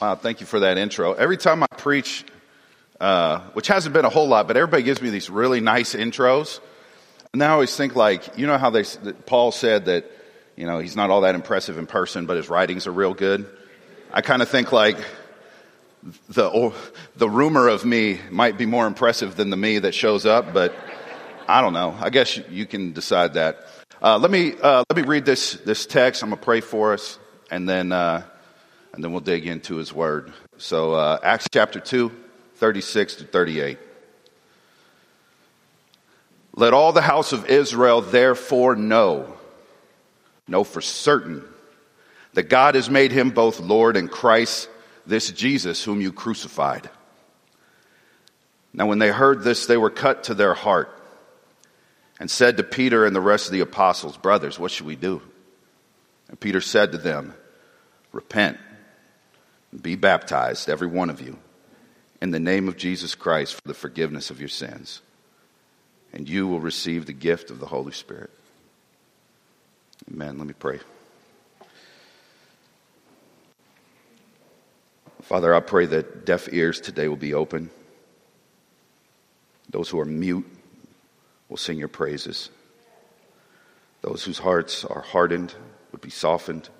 Wow, thank you for that intro. Every time I preach, uh, which hasn't been a whole lot, but everybody gives me these really nice intros. And I always think like, you know how they, Paul said that, you know, he's not all that impressive in person, but his writings are real good. I kind of think like the, the rumor of me might be more impressive than the me that shows up, but I don't know. I guess you can decide that. Uh, let me, uh, let me read this, this text. I'm going to pray for us and then, uh, and then we'll dig into his word. So, uh, Acts chapter 2, 36 to 38. Let all the house of Israel therefore know, know for certain, that God has made him both Lord and Christ, this Jesus whom you crucified. Now, when they heard this, they were cut to their heart and said to Peter and the rest of the apostles, Brothers, what should we do? And Peter said to them, Repent be baptized, every one of you, in the name of Jesus Christ for the forgiveness of your sins, and you will receive the gift of the Holy Spirit. Amen. Let me pray. Father, I pray that deaf ears today will be open. Those who are mute will sing your praises. Those whose hearts are hardened would be softened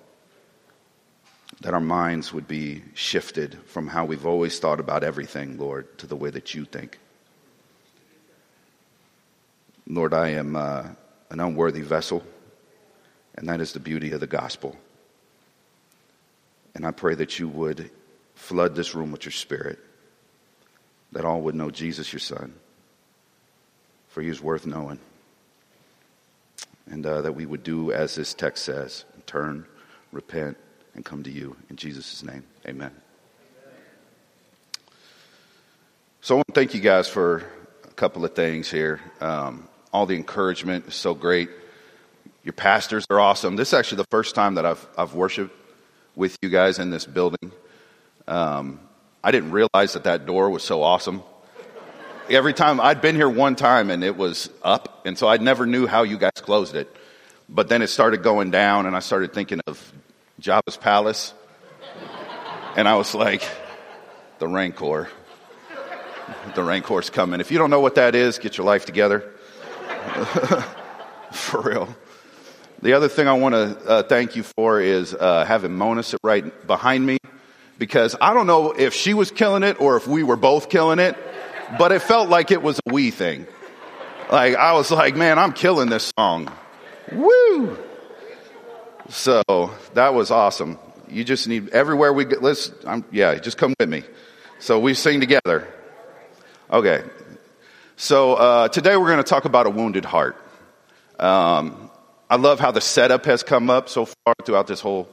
that our minds would be shifted from how we've always thought about everything, Lord, to the way that you think. Lord, I am uh, an unworthy vessel, and that is the beauty of the gospel. And I pray that you would flood this room with your spirit, that all would know Jesus, your son, for he is worth knowing. And uh, that we would do as this text says turn, repent, and come to you. In Jesus' name, amen. So I want to thank you guys for a couple of things here. Um, all the encouragement is so great. Your pastors are awesome. This is actually the first time that I've, I've worshiped with you guys in this building. Um, I didn't realize that that door was so awesome. Every time I'd been here one time and it was up, and so I never knew how you guys closed it. But then it started going down, and I started thinking of Jabba's palace. And I was like, the Rancor. The Rancor's coming. If you don't know what that is, get your life together. for real. The other thing I want to uh, thank you for is uh, having Mona sit right behind me because I don't know if she was killing it or if we were both killing it, but it felt like it was a we thing. Like, I was like, man, I'm killing this song. Woo! So that was awesome. You just need everywhere we get. Let's, I'm, yeah, just come with me. So we sing together. Okay. So uh, today we're going to talk about a wounded heart. Um, I love how the setup has come up so far throughout this whole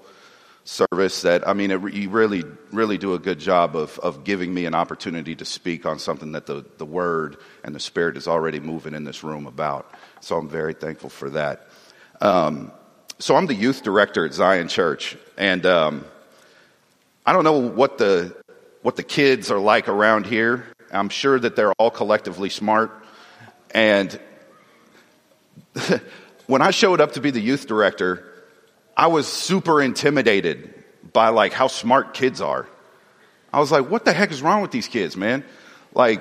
service. That I mean, it, you really, really do a good job of of giving me an opportunity to speak on something that the the Word and the Spirit is already moving in this room about. So I'm very thankful for that. Um, so I'm the youth director at Zion Church, and um, I don't know what the what the kids are like around here. I'm sure that they're all collectively smart, and when I showed up to be the youth director, I was super intimidated by like how smart kids are. I was like, what the heck is wrong with these kids, man? Like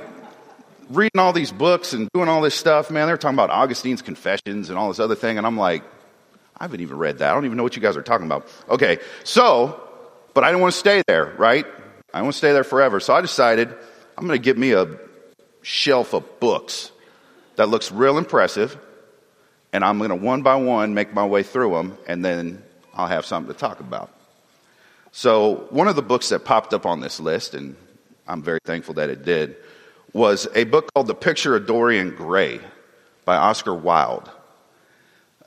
reading all these books and doing all this stuff, man. They're talking about Augustine's Confessions and all this other thing, and I'm like, I haven't even read that. I don't even know what you guys are talking about. Okay, so, but I didn't want to stay there, right? I want to stay there forever. So I decided I'm going to get me a shelf of books that looks real impressive, and I'm going to one by one make my way through them, and then I'll have something to talk about. So, one of the books that popped up on this list, and I'm very thankful that it did, was a book called The Picture of Dorian Gray by Oscar Wilde.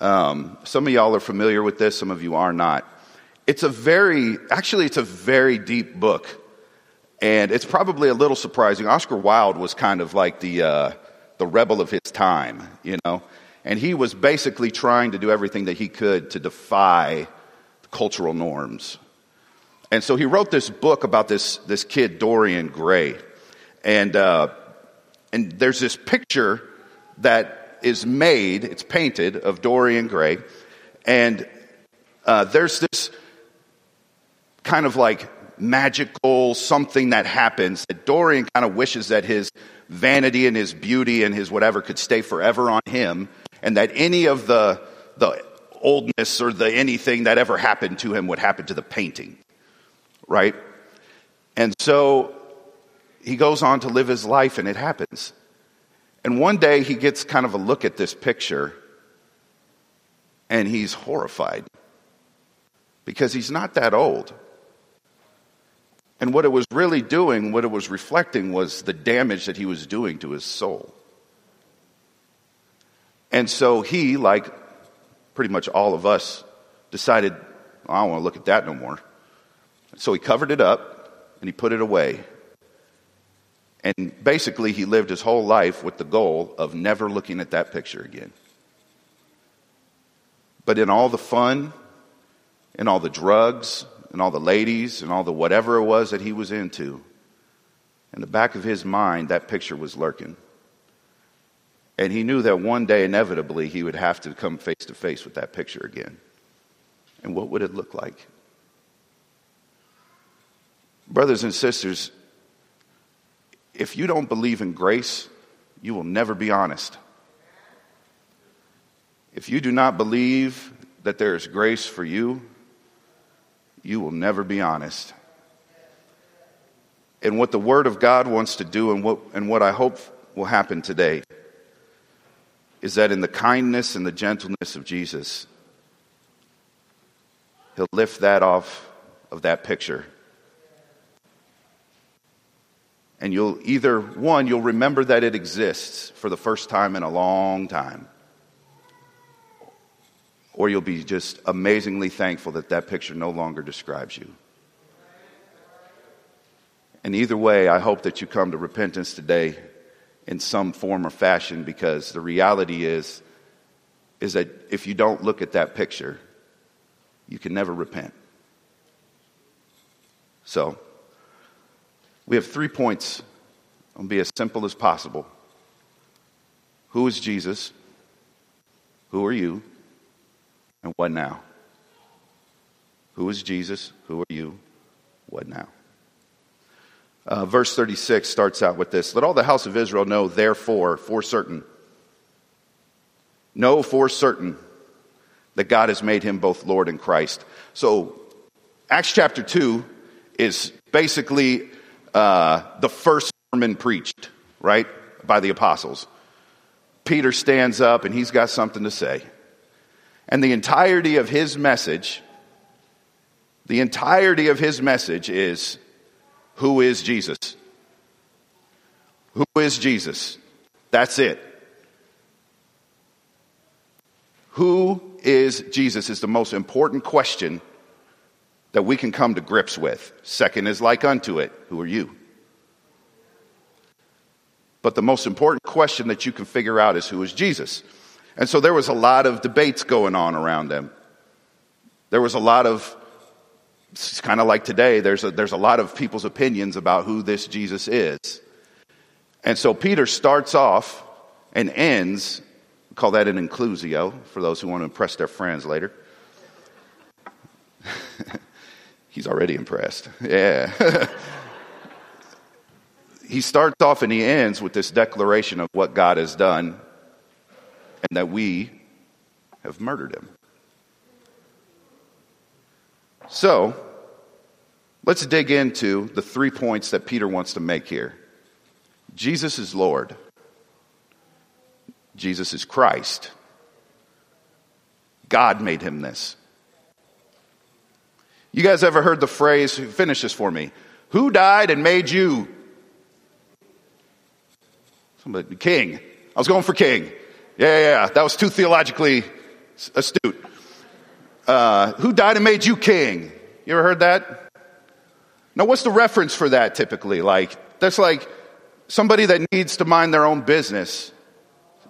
Um, some of y'all are familiar with this, some of you are not. It's a very, actually, it's a very deep book. And it's probably a little surprising. Oscar Wilde was kind of like the, uh, the rebel of his time, you know? And he was basically trying to do everything that he could to defy cultural norms. And so he wrote this book about this, this kid, Dorian Gray. And, uh, and there's this picture that is made, it's painted of Dorian Gray, and uh, there's this kind of like magical something that happens that Dorian kind of wishes that his vanity and his beauty and his whatever could stay forever on him and that any of the, the oldness or the anything that ever happened to him would happen to the painting. Right? And so he goes on to live his life and it happens. And one day he gets kind of a look at this picture and he's horrified because he's not that old. And what it was really doing, what it was reflecting, was the damage that he was doing to his soul. And so he, like pretty much all of us, decided, I don't want to look at that no more. So he covered it up and he put it away. And basically, he lived his whole life with the goal of never looking at that picture again. But in all the fun, in all the drugs, and all the ladies, and all the whatever it was that he was into, in the back of his mind, that picture was lurking. And he knew that one day, inevitably, he would have to come face to face with that picture again. And what would it look like? Brothers and sisters, if you don't believe in grace, you will never be honest. If you do not believe that there is grace for you, you will never be honest. And what the Word of God wants to do, and what, and what I hope will happen today, is that in the kindness and the gentleness of Jesus, He'll lift that off of that picture. And you'll either, one, you'll remember that it exists for the first time in a long time, or you'll be just amazingly thankful that that picture no longer describes you. And either way, I hope that you come to repentance today in some form or fashion because the reality is is that if you don't look at that picture, you can never repent. So, we have three points. I'll be as simple as possible. Who is Jesus? Who are you? And what now? Who is Jesus? Who are you? What now? Uh, verse 36 starts out with this Let all the house of Israel know, therefore, for certain, know for certain that God has made him both Lord and Christ. So, Acts chapter 2 is basically uh, the first sermon preached, right, by the apostles. Peter stands up and he's got something to say. And the entirety of his message, the entirety of his message is who is Jesus? Who is Jesus? That's it. Who is Jesus is the most important question that we can come to grips with. Second is like unto it. Who are you? But the most important question that you can figure out is who is Jesus? And so there was a lot of debates going on around them. There was a lot of it's kind of like today, there's a, there's a lot of people's opinions about who this Jesus is. And so Peter starts off and ends, call that an inclusio for those who want to impress their friends later. He's already impressed. Yeah. he starts off and he ends with this declaration of what God has done and that we have murdered him. So, let's dig into the three points that Peter wants to make here Jesus is Lord, Jesus is Christ, God made him this. You guys ever heard the phrase, finish this for me, who died and made you? Somebody, king. I was going for king. Yeah, yeah, yeah. That was too theologically astute. Uh, who died and made you king? You ever heard that? Now, what's the reference for that typically? Like, that's like somebody that needs to mind their own business.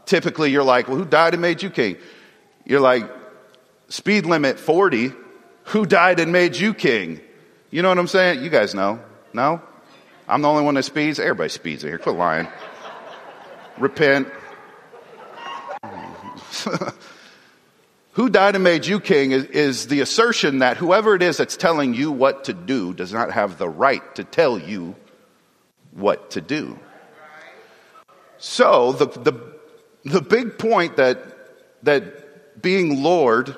Typically, you're like, well, who died and made you king? You're like, speed limit 40. Who died and made you king? You know what I'm saying? You guys know. No? I'm the only one that speeds? Everybody speeds in here. Quit lying. Repent. Who died and made you king is, is the assertion that whoever it is that's telling you what to do does not have the right to tell you what to do. So the, the, the big point that, that being Lord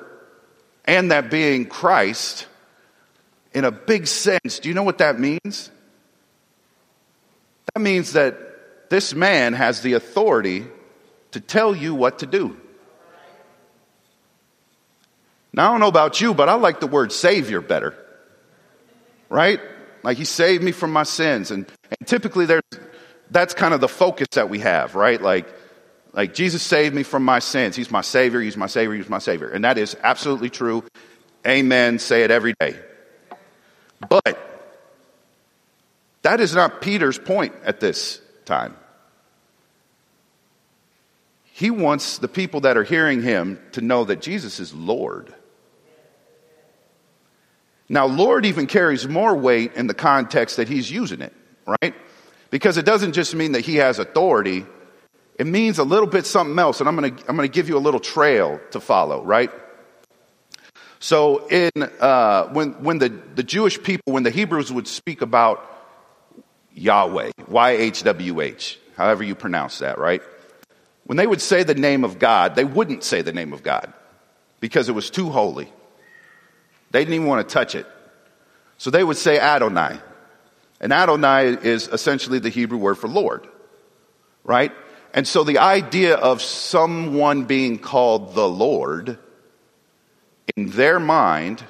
and that being Christ, in a big sense, do you know what that means? That means that this man has the authority to tell you what to do. Now, I don't know about you, but I like the word Savior better. Right? Like He saved me from my sins. And, and typically there's, that's kind of the focus that we have, right? Like, like Jesus saved me from my sins. He's my Savior, He's my Savior, He's my Savior. And that is absolutely true. Amen. Say it every day. But that is not Peter's point at this time. He wants the people that are hearing him to know that Jesus is Lord. Now, Lord even carries more weight in the context that he's using it, right? Because it doesn't just mean that he has authority, it means a little bit something else. And I'm going to I'm going to give you a little trail to follow, right? So, in, uh, when, when the, the Jewish people, when the Hebrews would speak about Yahweh, Y H W H, however you pronounce that, right? When they would say the name of God, they wouldn't say the name of God because it was too holy. They didn't even want to touch it. So they would say Adonai. And Adonai is essentially the Hebrew word for Lord, right? And so the idea of someone being called the Lord in their mind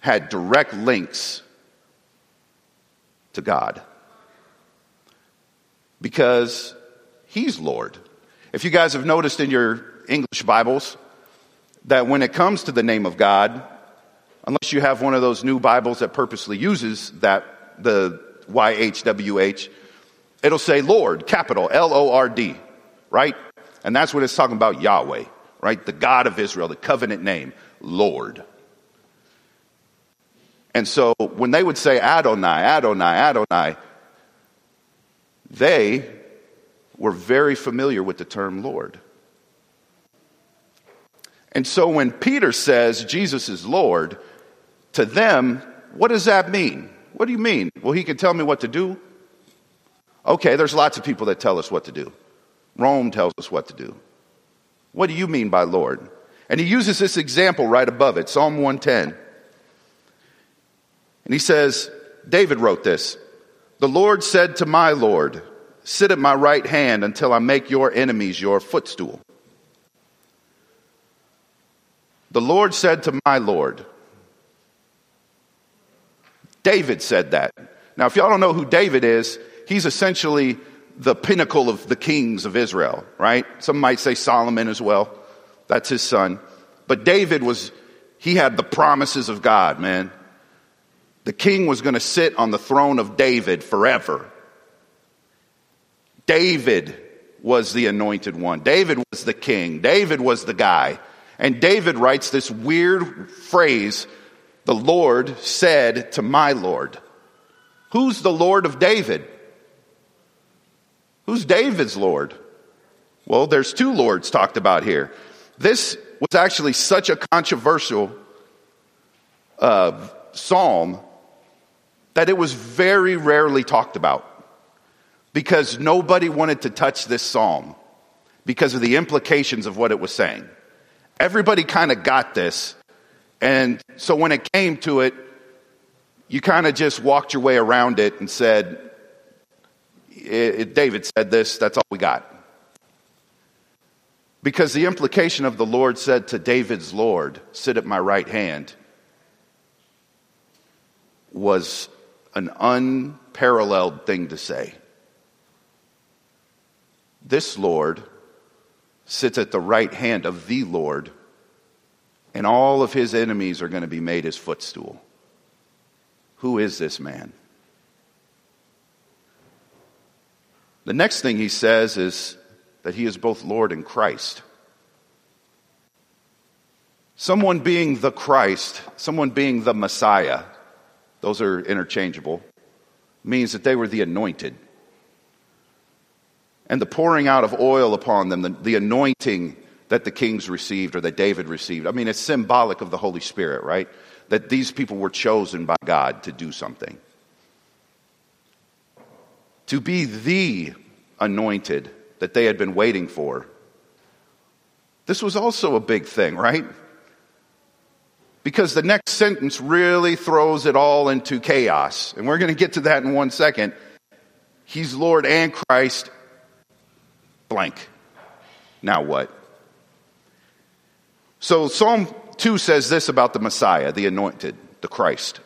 had direct links to God because He's Lord. If you guys have noticed in your English Bibles, that when it comes to the name of God, unless you have one of those new Bibles that purposely uses that, the YHWH, it'll say Lord, capital L O R D, right? And that's what it's talking about Yahweh, right? The God of Israel, the covenant name, Lord. And so when they would say Adonai, Adonai, Adonai, they were very familiar with the term Lord. And so when Peter says Jesus is Lord, to them, what does that mean? What do you mean? Well, he can tell me what to do. Okay, there's lots of people that tell us what to do. Rome tells us what to do. What do you mean by Lord? And he uses this example right above it, Psalm 110. And he says, David wrote this The Lord said to my Lord, Sit at my right hand until I make your enemies your footstool. The Lord said to my Lord, David said that. Now, if y'all don't know who David is, he's essentially the pinnacle of the kings of Israel, right? Some might say Solomon as well. That's his son. But David was, he had the promises of God, man. The king was going to sit on the throne of David forever. David was the anointed one. David was the king. David was the guy. And David writes this weird phrase, the Lord said to my Lord. Who's the Lord of David? Who's David's Lord? Well, there's two Lords talked about here. This was actually such a controversial uh, psalm that it was very rarely talked about because nobody wanted to touch this psalm because of the implications of what it was saying. Everybody kind of got this. And so when it came to it, you kind of just walked your way around it and said, it, it, David said this, that's all we got. Because the implication of the Lord said to David's Lord, sit at my right hand, was an unparalleled thing to say. This Lord sits at the right hand of the Lord, and all of his enemies are going to be made his footstool. Who is this man? The next thing he says is that he is both Lord and Christ. Someone being the Christ, someone being the Messiah, those are interchangeable, means that they were the anointed and the pouring out of oil upon them, the, the anointing that the kings received or that David received. I mean, it's symbolic of the Holy Spirit, right? That these people were chosen by God to do something. To be the anointed that they had been waiting for. This was also a big thing, right? Because the next sentence really throws it all into chaos. And we're going to get to that in one second. He's Lord and Christ, blank. Now what? So Psalm 2 says this about the Messiah, the anointed, the Christ.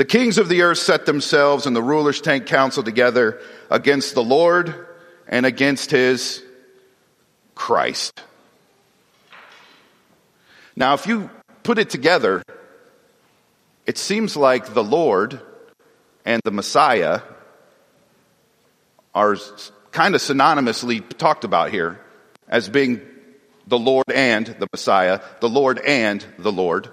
The kings of the earth set themselves and the rulers take counsel together against the Lord and against his Christ. Now, if you put it together, it seems like the Lord and the Messiah are kind of synonymously talked about here as being the Lord and the Messiah, the Lord and the Lord.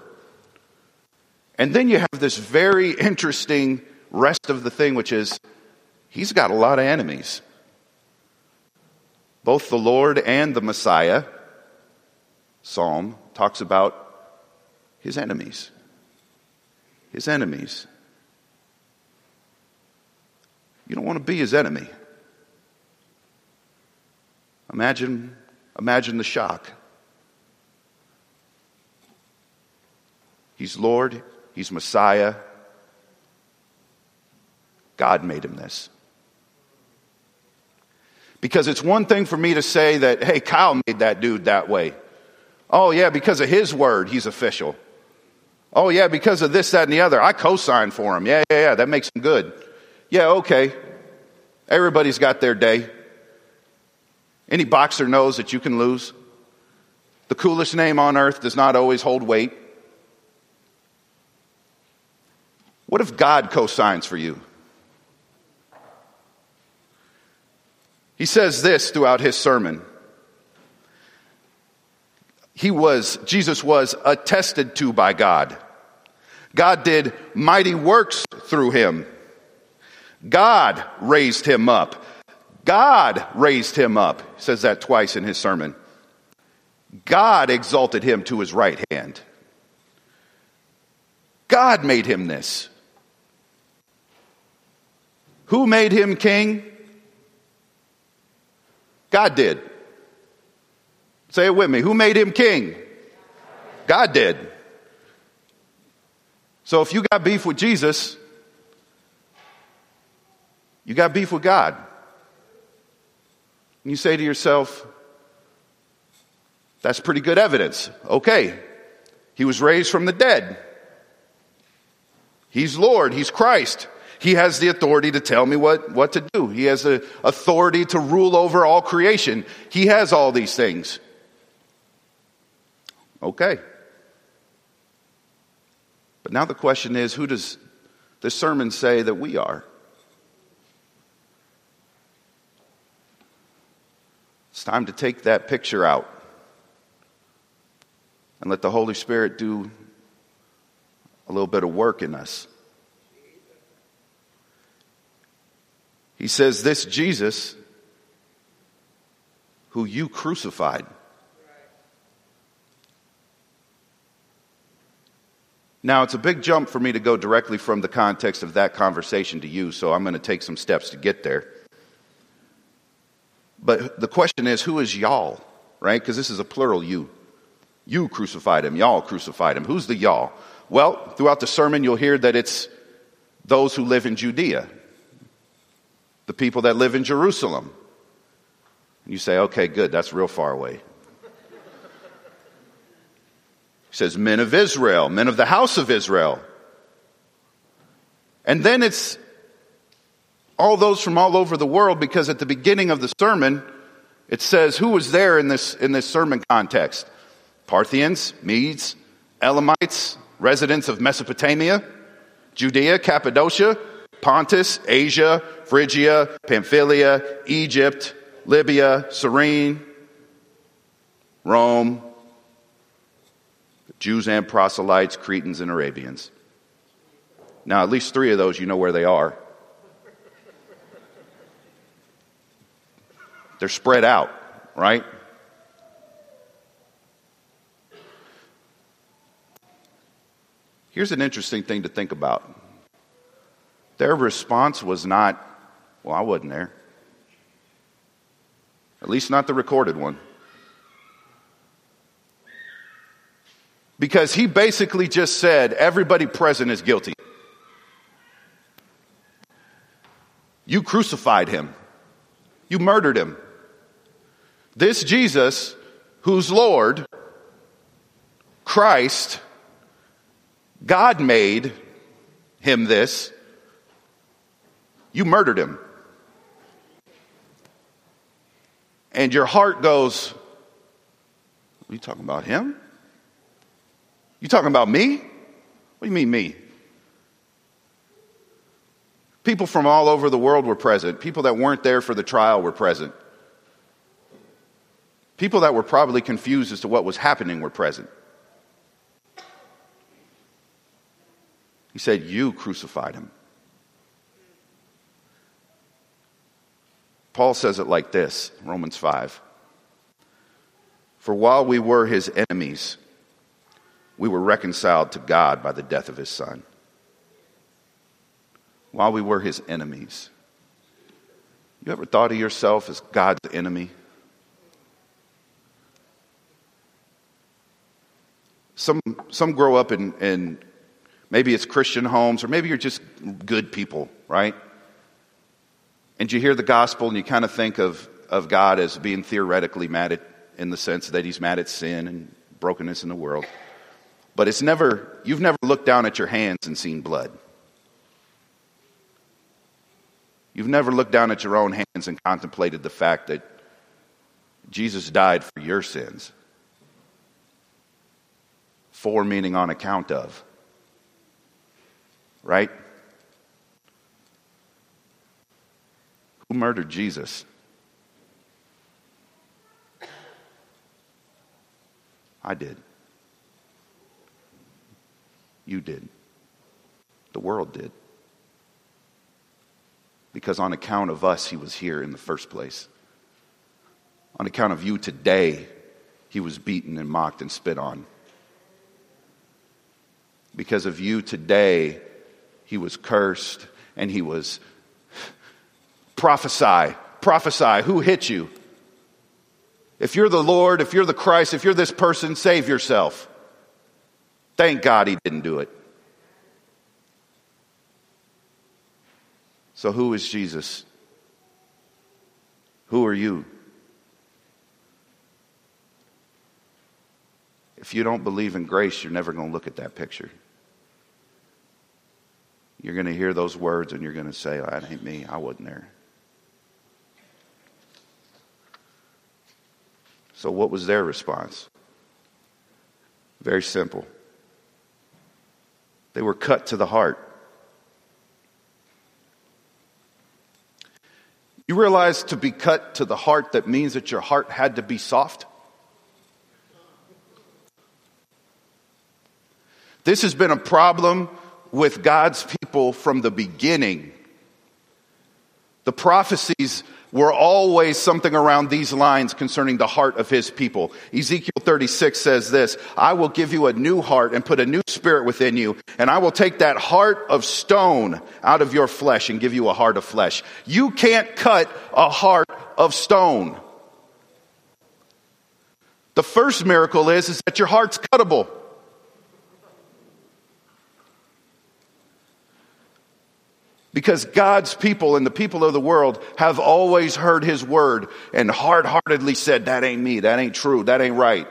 And then you have this very interesting rest of the thing, which is he's got a lot of enemies. Both the Lord and the Messiah, Psalm talks about his enemies. His enemies. You don't want to be his enemy. Imagine, imagine the shock. He's Lord, He's Messiah. God made him this. Because it's one thing for me to say that, hey, Kyle made that dude that way. Oh, yeah, because of his word, he's official. Oh, yeah, because of this, that, and the other. I co signed for him. Yeah, yeah, yeah, that makes him good. Yeah, okay. Everybody's got their day. Any boxer knows that you can lose. The coolest name on earth does not always hold weight. What if God co signs for you? He says this throughout his sermon. He was, Jesus was attested to by God. God did mighty works through him. God raised him up. God raised him up. He says that twice in his sermon. God exalted him to his right hand. God made him this. Who made him king? God did. Say it with me. Who made him king? God did. So if you got beef with Jesus, you got beef with God. And you say to yourself, that's pretty good evidence. Okay. He was raised from the dead. He's Lord. He's Christ. He has the authority to tell me what, what to do. He has the authority to rule over all creation. He has all these things. Okay. But now the question is who does this sermon say that we are? It's time to take that picture out and let the Holy Spirit do a little bit of work in us. He says, This Jesus, who you crucified. Now, it's a big jump for me to go directly from the context of that conversation to you, so I'm going to take some steps to get there. But the question is, who is y'all, right? Because this is a plural you. You crucified him, y'all crucified him. Who's the y'all? Well, throughout the sermon, you'll hear that it's those who live in Judea the people that live in Jerusalem. And you say, okay, good, that's real far away. He says, men of Israel, men of the house of Israel. And then it's all those from all over the world because at the beginning of the sermon, it says who was there in this, in this sermon context? Parthians, Medes, Elamites, residents of Mesopotamia, Judea, Cappadocia, Pontus, Asia, Phrygia, Pamphylia, Egypt, Libya, Cyrene, Rome, Jews and proselytes, Cretans and Arabians. Now, at least three of those, you know where they are. They're spread out, right? Here's an interesting thing to think about. Their response was not, well, I wasn't there. At least not the recorded one. Because he basically just said, everybody present is guilty. You crucified him. You murdered him. This Jesus, who's Lord, Christ, God made him this. You murdered him. And your heart goes, Are you talking about him? You talking about me? What do you mean, me? People from all over the world were present. People that weren't there for the trial were present. People that were probably confused as to what was happening were present. He said, You crucified him. Paul says it like this Romans 5. For while we were his enemies, we were reconciled to God by the death of his son. While we were his enemies. You ever thought of yourself as God's enemy? Some, some grow up in, in maybe it's Christian homes, or maybe you're just good people, right? And you hear the gospel and you kind of think of, of God as being theoretically mad at, in the sense that he's mad at sin and brokenness in the world. But it's never, you've never looked down at your hands and seen blood. You've never looked down at your own hands and contemplated the fact that Jesus died for your sins. For meaning on account of. Right? Who murdered Jesus? I did. You did. The world did. Because on account of us, he was here in the first place. On account of you today, he was beaten and mocked and spit on. Because of you today, he was cursed and he was Prophesy. Prophesy. Who hit you? If you're the Lord, if you're the Christ, if you're this person, save yourself. Thank God he didn't do it. So, who is Jesus? Who are you? If you don't believe in grace, you're never going to look at that picture. You're going to hear those words and you're going to say, That ain't me. I wasn't there. So, what was their response? Very simple. They were cut to the heart. You realize to be cut to the heart, that means that your heart had to be soft? This has been a problem with God's people from the beginning. The prophecies were always something around these lines concerning the heart of his people. Ezekiel 36 says this, I will give you a new heart and put a new spirit within you, and I will take that heart of stone out of your flesh and give you a heart of flesh. You can't cut a heart of stone. The first miracle is, is that your heart's cuttable. Because God's people and the people of the world have always heard his word and hard heartedly said, That ain't me, that ain't true, that ain't right.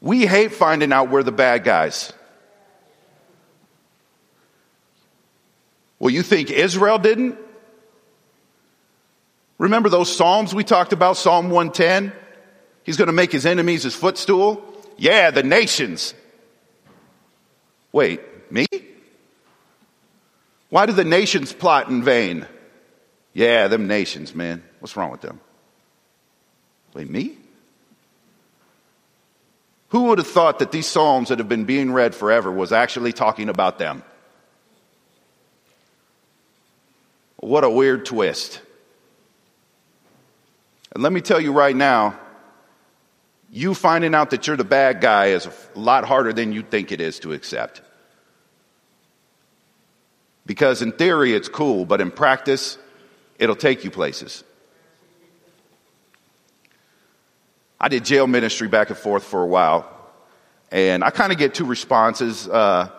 We hate finding out we're the bad guys. Well, you think Israel didn't? Remember those Psalms we talked about, Psalm 110? He's going to make his enemies his footstool? Yeah, the nations. Wait, me? Why do the nations plot in vain? Yeah, them nations, man. What's wrong with them? Wait, me? Who would have thought that these Psalms that have been being read forever was actually talking about them? What a weird twist. And let me tell you right now, you finding out that you're the bad guy is a lot harder than you think it is to accept. Because in theory, it's cool, but in practice, it'll take you places. I did jail ministry back and forth for a while, and I kind of get two responses. Uh,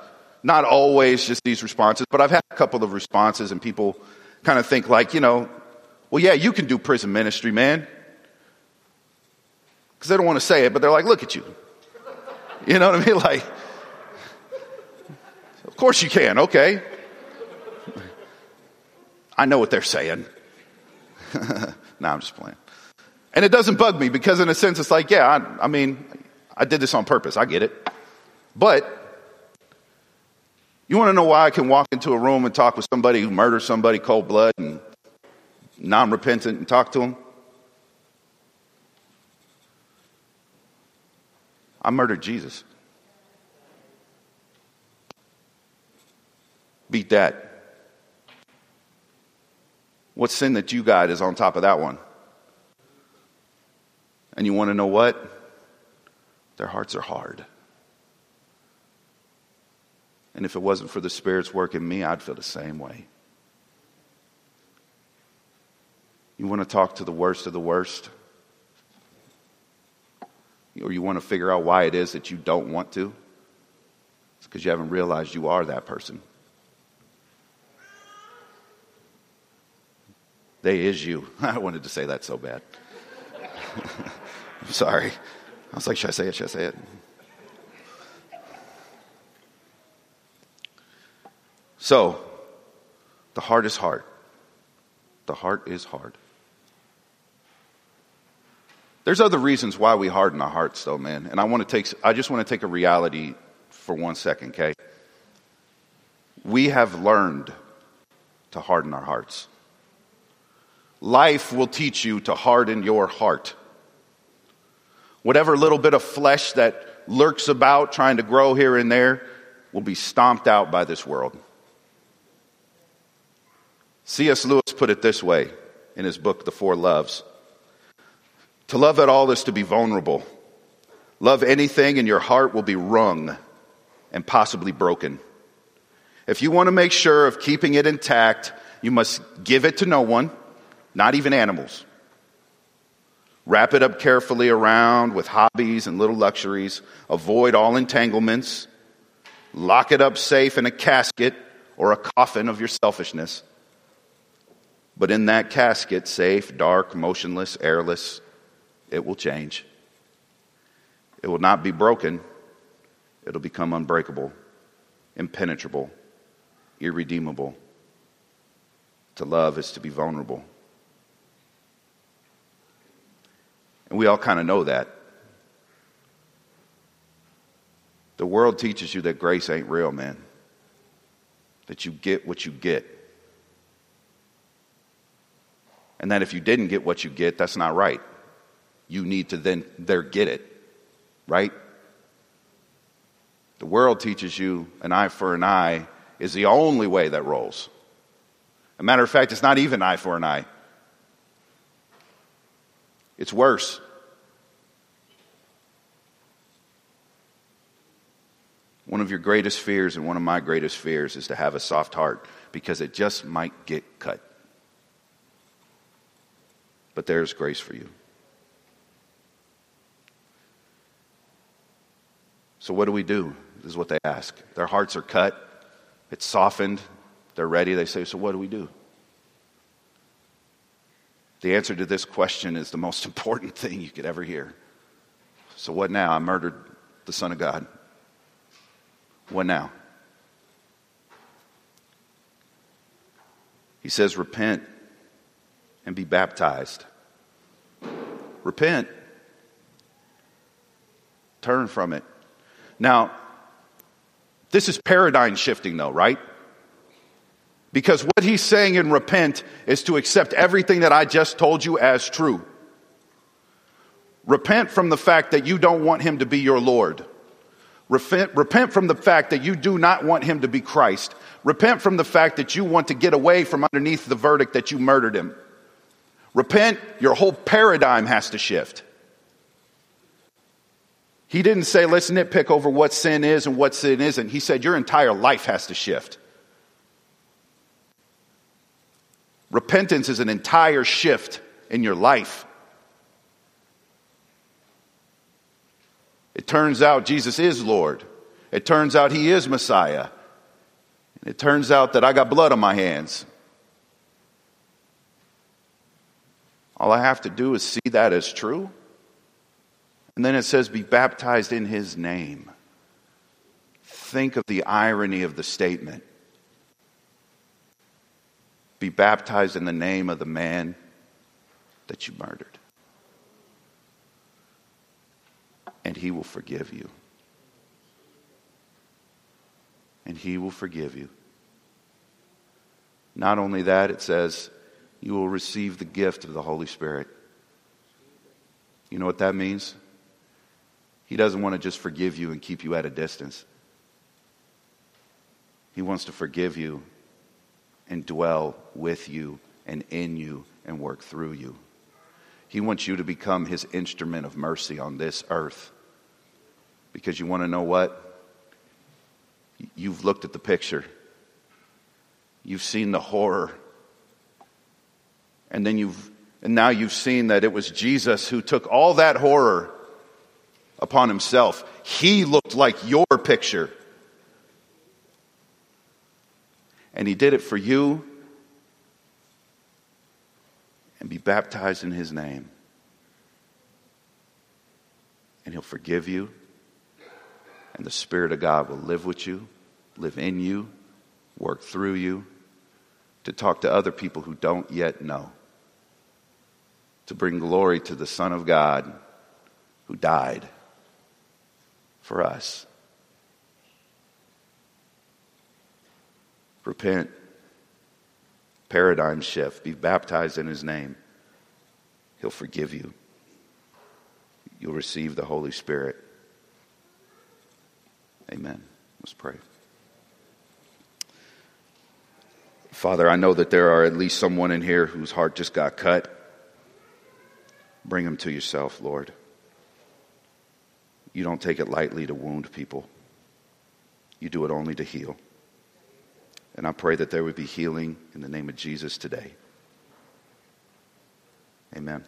not always just these responses, but I've had a couple of responses, and people kind of think, like, you know, well, yeah, you can do prison ministry, man. Because they don't want to say it, but they're like, look at you. You know what I mean? Like, of course you can, okay. I know what they're saying. no, I'm just playing. And it doesn't bug me because, in a sense, it's like, yeah, I, I mean, I did this on purpose. I get it. But you want to know why I can walk into a room and talk with somebody who murdered somebody cold blood and non repentant and talk to them? I murdered Jesus. Beat that. What sin that you got is on top of that one? And you want to know what? Their hearts are hard. And if it wasn't for the Spirit's work in me, I'd feel the same way. You want to talk to the worst of the worst? Or you want to figure out why it is that you don't want to? It's because you haven't realized you are that person. They is you. I wanted to say that so bad. I'm sorry. I was like, should I say it? Should I say it? So, the heart is hard. The heart is hard. There's other reasons why we harden our hearts, though, man. And I want to take, I just want to take a reality for one second, okay? We have learned to harden our hearts. Life will teach you to harden your heart. Whatever little bit of flesh that lurks about trying to grow here and there will be stomped out by this world. C.S. Lewis put it this way in his book, The Four Loves To love at all is to be vulnerable. Love anything, and your heart will be wrung and possibly broken. If you want to make sure of keeping it intact, you must give it to no one not even animals. Wrap it up carefully around with hobbies and little luxuries. Avoid all entanglements. Lock it up safe in a casket or a coffin of your selfishness. But in that casket, safe, dark, motionless, airless, it will change. It will not be broken, it'll become unbreakable, impenetrable, irredeemable. To love is to be vulnerable. And we all kind of know that. The world teaches you that grace ain't real, man. That you get what you get. And that if you didn't get what you get, that's not right. You need to then there get it. Right? The world teaches you an eye for an eye is the only way that rolls. a matter of fact, it's not even eye for an eye. It's worse. One of your greatest fears and one of my greatest fears is to have a soft heart because it just might get cut. But there's grace for you. So, what do we do? This is what they ask. Their hearts are cut, it's softened, they're ready. They say, So, what do we do? The answer to this question is the most important thing you could ever hear. So, what now? I murdered the Son of God. What now? He says, Repent and be baptized. Repent. Turn from it. Now, this is paradigm shifting, though, right? Because what he's saying in repent is to accept everything that I just told you as true. Repent from the fact that you don't want him to be your Lord. Repent, repent from the fact that you do not want him to be Christ. Repent from the fact that you want to get away from underneath the verdict that you murdered him. Repent, your whole paradigm has to shift. He didn't say, let's nitpick over what sin is and what sin isn't. He said, your entire life has to shift. Repentance is an entire shift in your life. It turns out Jesus is Lord. It turns out He is Messiah. And it turns out that I got blood on my hands. All I have to do is see that as true. And then it says, be baptized in his name. Think of the irony of the statement. Be baptized in the name of the man that you murdered. And he will forgive you. And he will forgive you. Not only that, it says, you will receive the gift of the Holy Spirit. You know what that means? He doesn't want to just forgive you and keep you at a distance. He wants to forgive you and dwell with you and in you and work through you. He wants you to become his instrument of mercy on this earth. Because you want to know what? You've looked at the picture, you've seen the horror, and then you've and now you've seen that it was Jesus who took all that horror upon himself. He looked like your picture. And he did it for you. And be baptized in his name. And he'll forgive you. And the Spirit of God will live with you, live in you, work through you, to talk to other people who don't yet know, to bring glory to the Son of God who died for us. Repent. Paradigm shift. Be baptized in his name. He'll forgive you. You'll receive the Holy Spirit. Amen. Let's pray. Father, I know that there are at least someone in here whose heart just got cut. Bring them to yourself, Lord. You don't take it lightly to wound people, you do it only to heal. And I pray that there would be healing in the name of Jesus today. Amen.